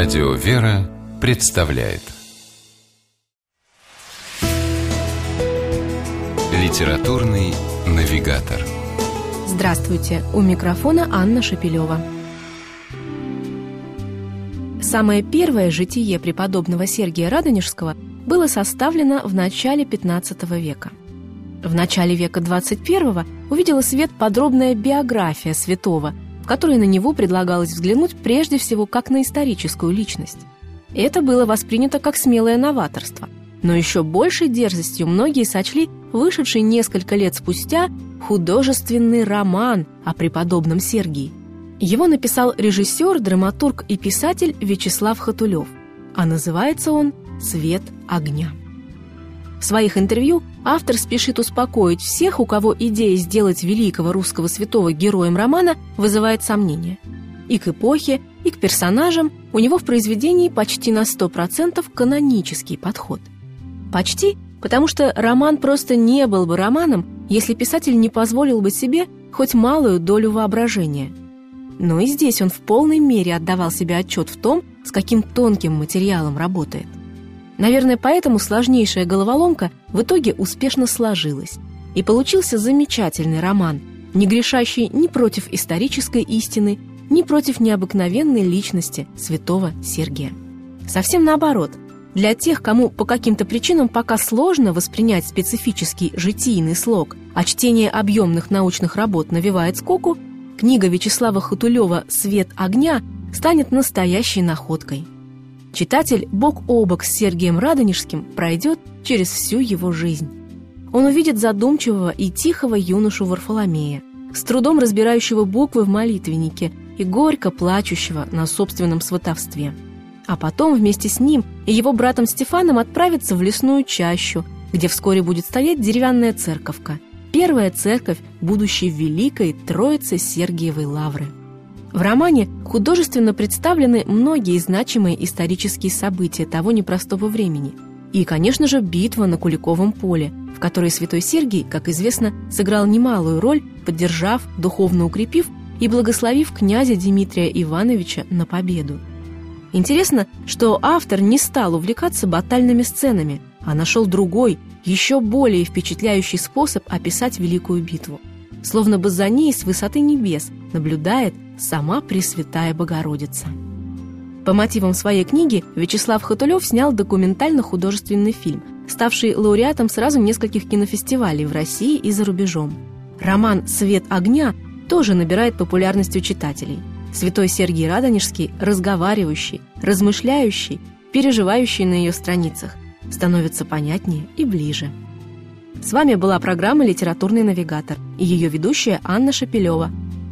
Радио «Вера» представляет Литературный навигатор Здравствуйте! У микрофона Анна Шапилева. Самое первое житие преподобного Сергия Радонежского было составлено в начале XV века. В начале века XXI увидела свет подробная биография святого – которой на него предлагалось взглянуть прежде всего как на историческую личность. Это было воспринято как смелое новаторство. Но еще большей дерзостью многие сочли вышедший несколько лет спустя художественный роман о преподобном Сергии. Его написал режиссер, драматург и писатель Вячеслав Хатулев, а называется он «Свет огня». В своих интервью автор спешит успокоить всех, у кого идея сделать великого русского святого героем романа вызывает сомнения. И к эпохе, и к персонажам у него в произведении почти на 100% канонический подход. Почти, потому что роман просто не был бы романом, если писатель не позволил бы себе хоть малую долю воображения. Но и здесь он в полной мере отдавал себе отчет в том, с каким тонким материалом работает. Наверное, поэтому сложнейшая головоломка в итоге успешно сложилась. И получился замечательный роман, не грешащий ни против исторической истины, ни против необыкновенной личности святого Сергия. Совсем наоборот. Для тех, кому по каким-то причинам пока сложно воспринять специфический житийный слог, а чтение объемных научных работ навевает скуку, книга Вячеслава Хатулева «Свет огня» станет настоящей находкой – Читатель бок о бок с Сергием Радонежским пройдет через всю его жизнь. Он увидит задумчивого и тихого юношу Варфоломея, с трудом разбирающего буквы в молитвеннике и горько плачущего на собственном сватовстве. А потом вместе с ним и его братом Стефаном отправится в лесную чащу, где вскоре будет стоять деревянная церковка, первая церковь будущей великой Троицы Сергиевой Лавры. В романе художественно представлены многие значимые исторические события того непростого времени. И, конечно же, битва на Куликовом поле, в которой святой Сергий, как известно, сыграл немалую роль, поддержав, духовно укрепив и благословив князя Дмитрия Ивановича на победу. Интересно, что автор не стал увлекаться батальными сценами, а нашел другой, еще более впечатляющий способ описать Великую битву. Словно бы за ней с высоты небес наблюдает сама Пресвятая Богородица. По мотивам своей книги Вячеслав Хатулев снял документально-художественный фильм, ставший лауреатом сразу нескольких кинофестивалей в России и за рубежом. Роман «Свет огня» тоже набирает популярность у читателей. Святой Сергий Радонежский, разговаривающий, размышляющий, переживающий на ее страницах, становится понятнее и ближе. С вами была программа «Литературный навигатор» и ее ведущая Анна Шапилева –